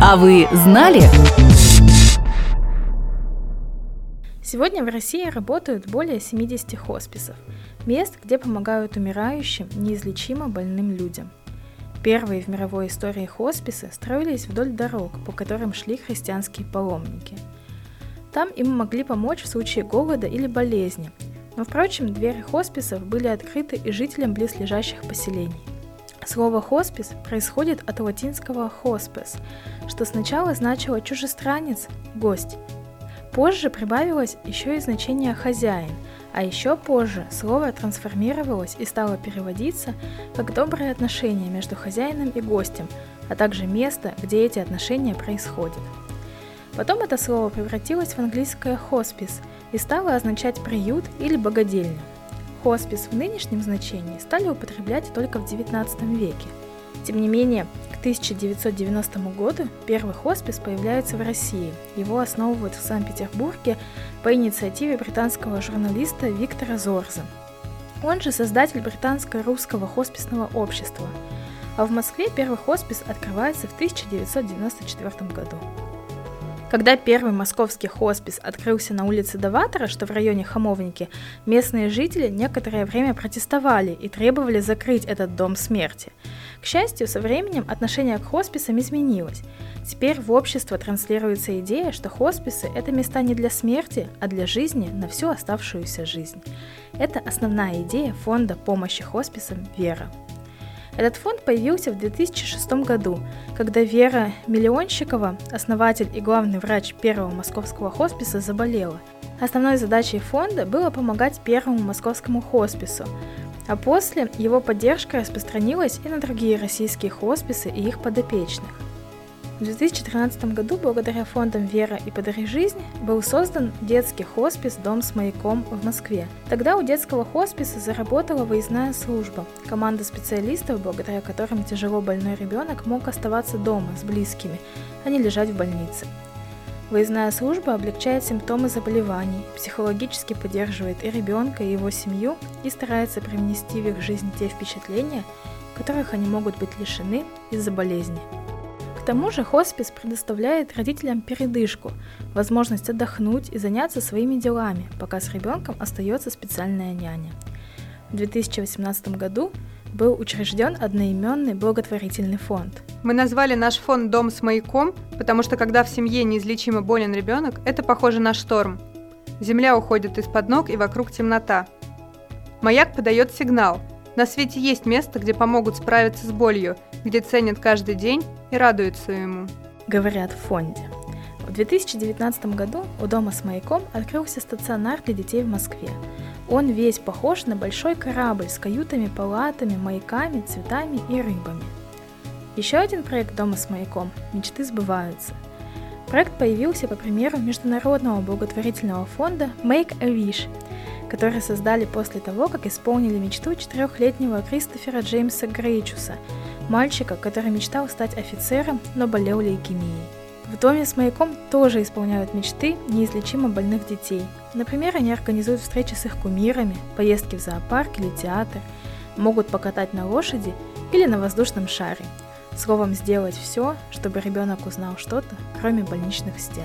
А вы знали? Сегодня в России работают более 70 хосписов, мест, где помогают умирающим, неизлечимо больным людям. Первые в мировой истории хосписы строились вдоль дорог, по которым шли христианские паломники. Там им могли помочь в случае голода или болезни, но, впрочем, двери хосписов были открыты и жителям близлежащих поселений. Слово «хоспис» происходит от латинского «hospes», что сначала значило «чужестранец», «гость». Позже прибавилось еще и значение «хозяин», а еще позже слово трансформировалось и стало переводиться как «добрые отношения между хозяином и гостем», а также место, где эти отношения происходят. Потом это слово превратилось в английское «хоспис» и стало означать «приют» или «богадельня». Хоспис в нынешнем значении стали употреблять только в XIX веке. Тем не менее, к 1990 году первый хоспис появляется в России. Его основывают в Санкт-Петербурге по инициативе британского журналиста Виктора Зорза. Он же создатель британско-русского хосписного общества. А в Москве первый хоспис открывается в 1994 году. Когда первый московский хоспис открылся на улице Даватора, что в районе Хамовники, местные жители некоторое время протестовали и требовали закрыть этот дом смерти. К счастью, со временем отношение к хосписам изменилось. Теперь в общество транслируется идея, что хосписы – это места не для смерти, а для жизни на всю оставшуюся жизнь. Это основная идея фонда помощи хосписам «Вера». Этот фонд появился в 2006 году, когда Вера Миллионщикова, основатель и главный врач первого московского хосписа, заболела. Основной задачей фонда было помогать первому московскому хоспису, а после его поддержка распространилась и на другие российские хосписы и их подопечных. В 2013 году благодаря фондам «Вера» и «Подари жизнь» был создан детский хоспис «Дом с маяком» в Москве. Тогда у детского хосписа заработала выездная служба, команда специалистов, благодаря которым тяжело больной ребенок мог оставаться дома с близкими, а не лежать в больнице. Выездная служба облегчает симптомы заболеваний, психологически поддерживает и ребенка, и его семью и старается привнести в их жизнь те впечатления, которых они могут быть лишены из-за болезни тому же хоспис предоставляет родителям передышку, возможность отдохнуть и заняться своими делами, пока с ребенком остается специальная няня. В 2018 году был учрежден одноименный благотворительный фонд. Мы назвали наш фонд «Дом с маяком», потому что когда в семье неизлечимо болен ребенок, это похоже на шторм. Земля уходит из-под ног и вокруг темнота. Маяк подает сигнал. На свете есть место, где помогут справиться с болью, где ценят каждый день и радуются ему. Говорят в фонде. В 2019 году у дома с маяком открылся стационар для детей в Москве. Он весь похож на большой корабль с каютами, палатами, маяками, цветами и рыбами. Еще один проект дома с маяком «Мечты сбываются». Проект появился по примеру международного благотворительного фонда Make a Wish, который создали после того, как исполнили мечту четырехлетнего Кристофера Джеймса Грейчуса – мальчика, который мечтал стать офицером, но болел лейкемией. В доме с маяком тоже исполняют мечты неизлечимо больных детей. Например, они организуют встречи с их кумирами, поездки в зоопарк или театр, могут покатать на лошади или на воздушном шаре. Словом, сделать все, чтобы ребенок узнал что-то, кроме больничных стен.